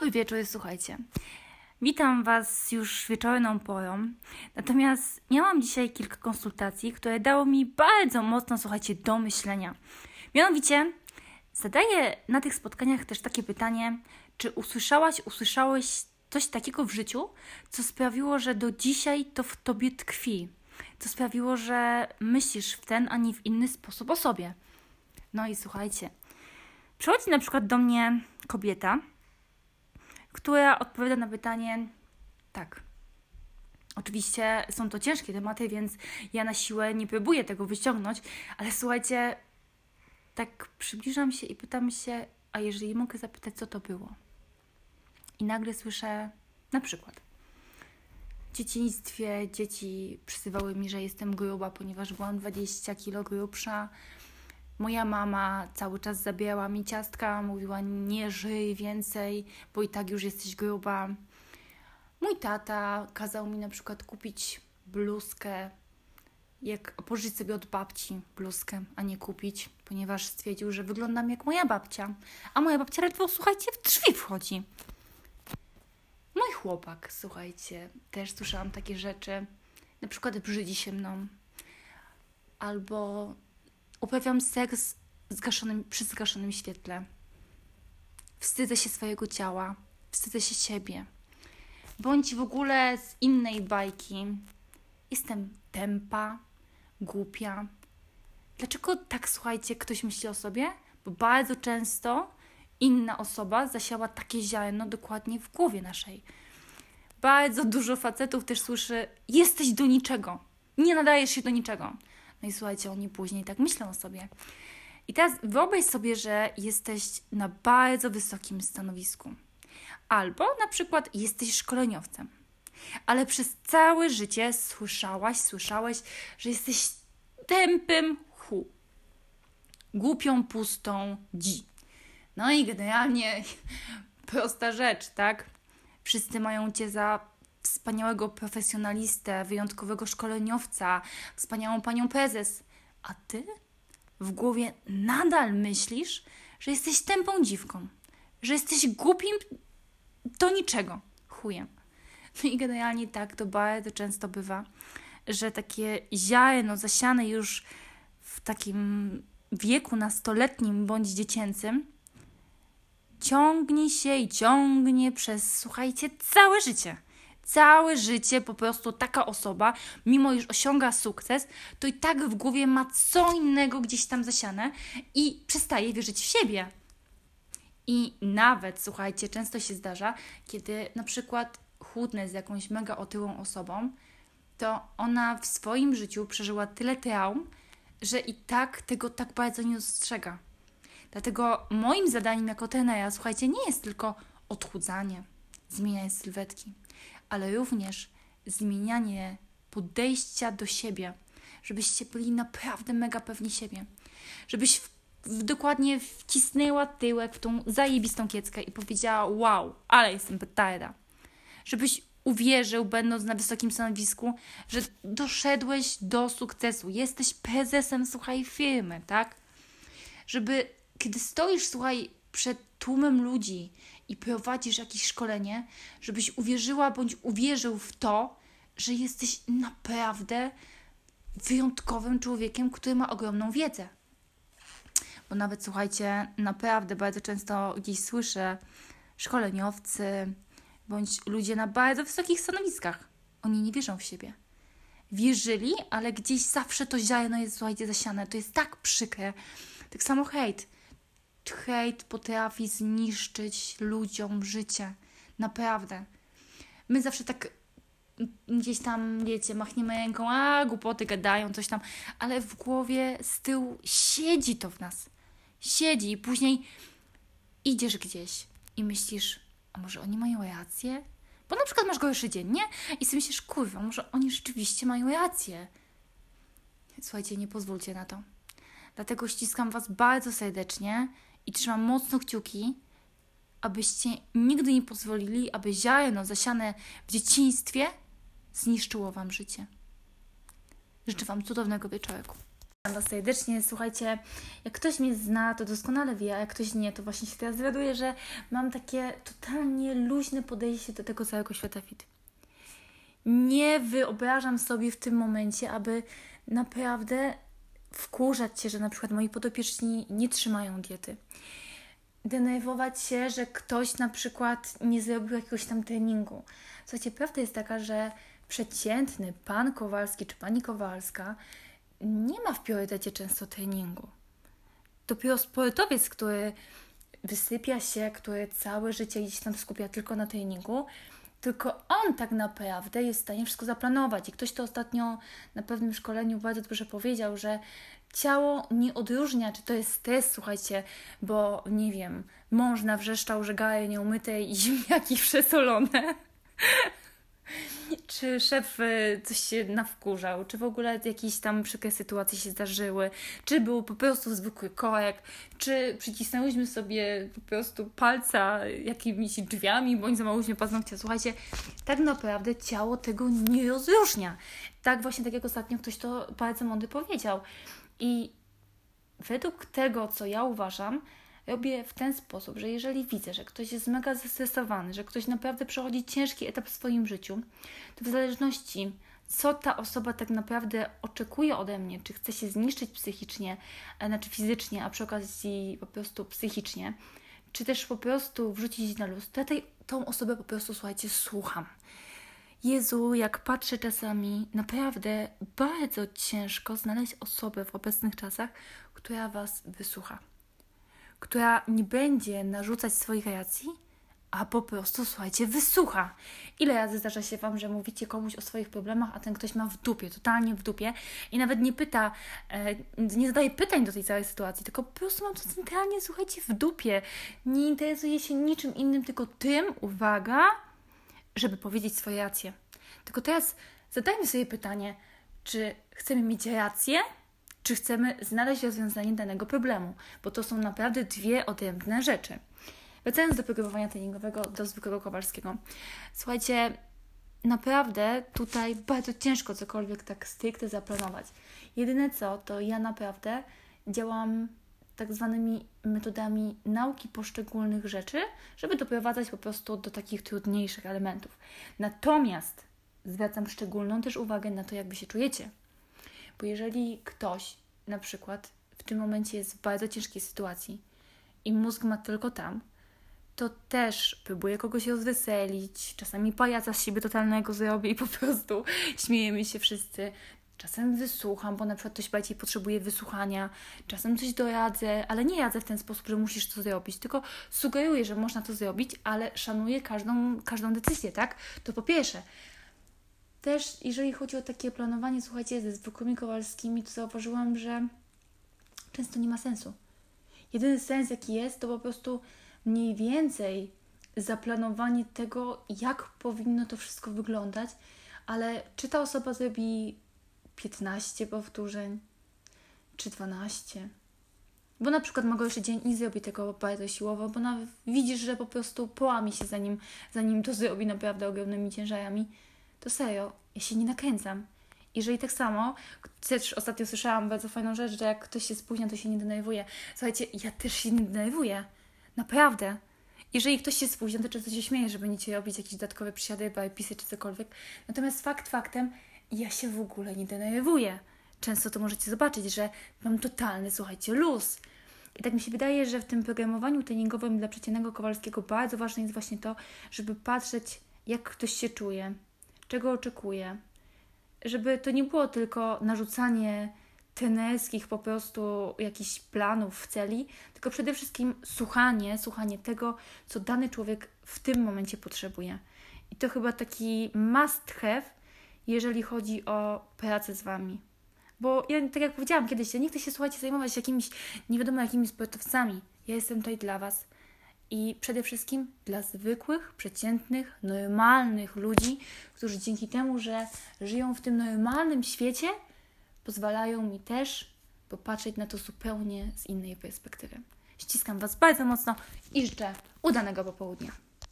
Dobry wieczór, słuchajcie. Witam Was już wieczorną porą. Natomiast miałam dzisiaj kilka konsultacji, które dało mi bardzo mocno, słuchajcie, do myślenia. Mianowicie, zadaję na tych spotkaniach też takie pytanie, czy usłyszałaś, usłyszałeś coś takiego w życiu, co sprawiło, że do dzisiaj to w tobie tkwi? Co sprawiło, że myślisz w ten, a nie w inny sposób o sobie? No i słuchajcie, przychodzi na przykład do mnie kobieta, która odpowiada na pytanie tak. Oczywiście są to ciężkie tematy, więc ja na siłę nie próbuję tego wyciągnąć, ale słuchajcie, tak przybliżam się i pytam się, a jeżeli mogę zapytać, co to było? I nagle słyszę na przykład. W dzieciństwie dzieci przysywały mi, że jestem gruba, ponieważ byłam 20 kg grubsza. Moja mama cały czas zabierała mi ciastka, mówiła nie żyj więcej, bo i tak już jesteś gruba. Mój tata kazał mi na przykład kupić bluzkę, jak pożyczyć sobie od babci bluzkę, a nie kupić, ponieważ stwierdził, że wyglądam jak moja babcia. A moja babcia ledwo, słuchajcie, w drzwi wchodzi. Mój chłopak, słuchajcie, też słyszałam takie rzeczy. Na przykład brzydzi się mną. Albo uprawiam seks zgaszonym, przy zgaszonym świetle. Wstydzę się swojego ciała, wstydzę się siebie. Bądź w ogóle z innej bajki. Jestem tępa, głupia. Dlaczego tak, słuchajcie, ktoś myśli o sobie? Bo bardzo często inna osoba zasiała takie ziarno dokładnie w głowie naszej. Bardzo dużo facetów też słyszy: Jesteś do niczego, nie nadajesz się do niczego. No i słuchajcie, oni później tak myślą o sobie. I teraz wyobraź sobie, że jesteś na bardzo wysokim stanowisku. Albo na przykład jesteś szkoleniowcem, ale przez całe życie słyszałaś, słyszałeś, że jesteś tępym hu. Głupią, pustą dzi. No i generalnie prosta rzecz, tak? Wszyscy mają cię za wspaniałego profesjonalistę, wyjątkowego szkoleniowca, wspaniałą panią prezes. A ty w głowie nadal myślisz, że jesteś tępą dziwką, że jesteś głupim do niczego, chujem. No i generalnie tak to bardzo często bywa, że takie ziarno zasiane już w takim wieku nastoletnim bądź dziecięcym ciągnie się i ciągnie przez, słuchajcie, całe życie całe życie po prostu taka osoba, mimo iż osiąga sukces, to i tak w głowie ma co innego gdzieś tam zasiane i przestaje wierzyć w siebie. I nawet, słuchajcie, często się zdarza, kiedy na przykład chudnę z jakąś mega otyłą osobą, to ona w swoim życiu przeżyła tyle traum, że i tak tego tak bardzo nie dostrzega. Dlatego moim zadaniem jako trenera, słuchajcie, nie jest tylko odchudzanie, zmienianie sylwetki, ale również zmienianie podejścia do siebie, żebyście byli naprawdę mega pewni siebie, żebyś w, w, dokładnie wcisnęła tyłek w tą zajebistą kieckę i powiedziała: Wow, ale jestem petarda. Żebyś uwierzył, będąc na wysokim stanowisku, że doszedłeś do sukcesu, jesteś prezesem, słuchaj, firmy, tak? Żeby, kiedy stoisz, słuchaj, przed tłumem ludzi i prowadzisz jakieś szkolenie, żebyś uwierzyła bądź uwierzył w to, że jesteś naprawdę wyjątkowym człowiekiem, który ma ogromną wiedzę. Bo nawet słuchajcie, naprawdę bardzo często gdzieś słyszę szkoleniowcy bądź ludzie na bardzo wysokich stanowiskach. Oni nie wierzą w siebie. Wierzyli, ale gdzieś zawsze to ziarno jest, słuchajcie, zasiane. To jest tak przykre. Tak samo hejt hejt potrafi zniszczyć ludziom życie. Naprawdę. My zawsze tak gdzieś tam, wiecie, machniemy ręką, a głupoty gadają, coś tam, ale w głowie z tyłu siedzi to w nas. Siedzi i później idziesz gdzieś i myślisz, a może oni mają rację? Bo na przykład masz gorszy dzień, nie? I sobie myślisz, kurwa, może oni rzeczywiście mają rację. Słuchajcie, nie pozwólcie na to. Dlatego ściskam Was bardzo serdecznie i trzymam mocno kciuki, abyście nigdy nie pozwolili, aby ziarno zasiane w dzieciństwie zniszczyło Wam życie. Życzę Wam cudownego wieczorku. Was serdecznie. Słuchajcie, jak ktoś mnie zna, to doskonale wie, a jak ktoś nie, to właśnie się teraz dowiaduje, że mam takie totalnie luźne podejście do tego całego świata fit. Nie wyobrażam sobie w tym momencie, aby naprawdę wkurzać się, że na przykład moi podopieczni nie trzymają diety. Denerwować się, że ktoś na przykład nie zrobił jakiegoś tam treningu. Słuchajcie, prawda jest taka, że przeciętny pan Kowalski czy pani Kowalska nie ma w priorytecie często treningu. Dopiero sportowiec, który wysypia się, który całe życie gdzieś tam skupia tylko na treningu, tylko on tak naprawdę jest w stanie wszystko zaplanować. I ktoś to ostatnio na pewnym szkoleniu bardzo dobrze powiedział, że ciało nie odróżnia, czy to jest stres, słuchajcie, bo nie wiem, mąż nawrzeszczał, że gaje nieumyte i ziemniaki przesolone czy szef e, coś się nawkurzał, czy w ogóle jakieś tam przykre sytuacje się zdarzyły, czy był po prostu zwykły korek, czy przycisnęłyśmy sobie po prostu palca jakimiś drzwiami, bądź zamałyśmy paznokcia. Słuchajcie, tak naprawdę ciało tego nie rozróżnia. Tak właśnie, tak jak ostatnio ktoś to bardzo mądry powiedział. I według tego, co ja uważam, robię w ten sposób, że jeżeli widzę, że ktoś jest mega zestresowany, że ktoś naprawdę przechodzi ciężki etap w swoim życiu, to w zależności co ta osoba tak naprawdę oczekuje ode mnie, czy chce się zniszczyć psychicznie, znaczy fizycznie, a przy okazji po prostu psychicznie, czy też po prostu wrzucić na luz, to ja tej, tą osobę po prostu, słuchajcie, słucham. Jezu, jak patrzę czasami, naprawdę bardzo ciężko znaleźć osobę w obecnych czasach, która Was wysłucha która nie będzie narzucać swoich racji, a po prostu, słuchajcie, wysłucha. Ile razy zdarza się Wam, że mówicie komuś o swoich problemach, a ten ktoś ma w dupie, totalnie w dupie i nawet nie pyta, e, nie zadaje pytań do tej całej sytuacji, tylko po prostu mam to centralnie, słuchajcie, w dupie. Nie interesuje się niczym innym, tylko tym, uwaga, żeby powiedzieć swoje racje. Tylko teraz zadajmy sobie pytanie, czy chcemy mieć rację, czy chcemy znaleźć rozwiązanie danego problemu, bo to są naprawdę dwie odrębne rzeczy. Wracając do programowania treningowego, do zwykłego Kowalskiego. Słuchajcie, naprawdę tutaj bardzo ciężko cokolwiek tak stricte zaplanować. Jedyne co, to ja naprawdę działam tak zwanymi metodami nauki poszczególnych rzeczy, żeby doprowadzać po prostu do takich trudniejszych elementów. Natomiast zwracam szczególną też uwagę na to, jak wy się czujecie. Bo jeżeli ktoś na przykład w tym momencie jest w bardzo ciężkiej sytuacji i mózg ma tylko tam, to też próbuje kogoś rozweselić, czasami pajaca z siebie totalnego zrobię i po prostu śmiejemy się wszyscy. Czasem wysłucham, bo na przykład ktoś bardziej potrzebuje wysłuchania, czasem coś doradzę, ale nie radzę w ten sposób, że musisz to zrobić, tylko sugeruję, że można to zrobić, ale szanuję każdą, każdą decyzję, tak? To po pierwsze. Też jeżeli chodzi o takie planowanie, słuchajcie, ze zwykłymi Kowalskimi, to zauważyłam, że często nie ma sensu. Jedyny sens, jaki jest, to po prostu mniej więcej zaplanowanie tego, jak powinno to wszystko wyglądać, ale czy ta osoba zrobi 15 powtórzeń, czy 12? Bo na przykład mogę jeszcze dzień i zrobi tego bardzo siłowo, bo nawet widzisz, że po prostu połami się zanim, zanim to zrobi naprawdę ogromnymi ciężarami to serio, ja się nie nakręcam. Jeżeli tak samo, też ostatnio słyszałam bardzo fajną rzecz, że jak ktoś się spóźnia, to się nie denerwuje. Słuchajcie, ja też się nie denerwuję. Naprawdę. Jeżeli ktoś się spóźnia, to często się śmieje, że będziecie robić jakieś dodatkowe przysiady, bypisy czy cokolwiek. Natomiast fakt faktem, ja się w ogóle nie denerwuję. Często to możecie zobaczyć, że mam totalny, słuchajcie, luz. I tak mi się wydaje, że w tym programowaniu treningowym dla przeciętnego Kowalskiego bardzo ważne jest właśnie to, żeby patrzeć, jak ktoś się czuje, czego oczekuję. Żeby to nie było tylko narzucanie tenerskich po prostu jakichś planów, celi, tylko przede wszystkim słuchanie, słuchanie tego, co dany człowiek w tym momencie potrzebuje. I to chyba taki must have, jeżeli chodzi o pracę z Wami. Bo ja, tak jak powiedziałam kiedyś, ja nie chcę się, słuchajcie, zajmować jakimiś, nie wiadomo jakimi sportowcami. Ja jestem tutaj dla Was i przede wszystkim dla zwykłych, przeciętnych, normalnych ludzi, którzy dzięki temu, że żyją w tym normalnym świecie, pozwalają mi też popatrzeć na to zupełnie z innej perspektywy. Ściskam Was bardzo mocno i życzę udanego popołudnia.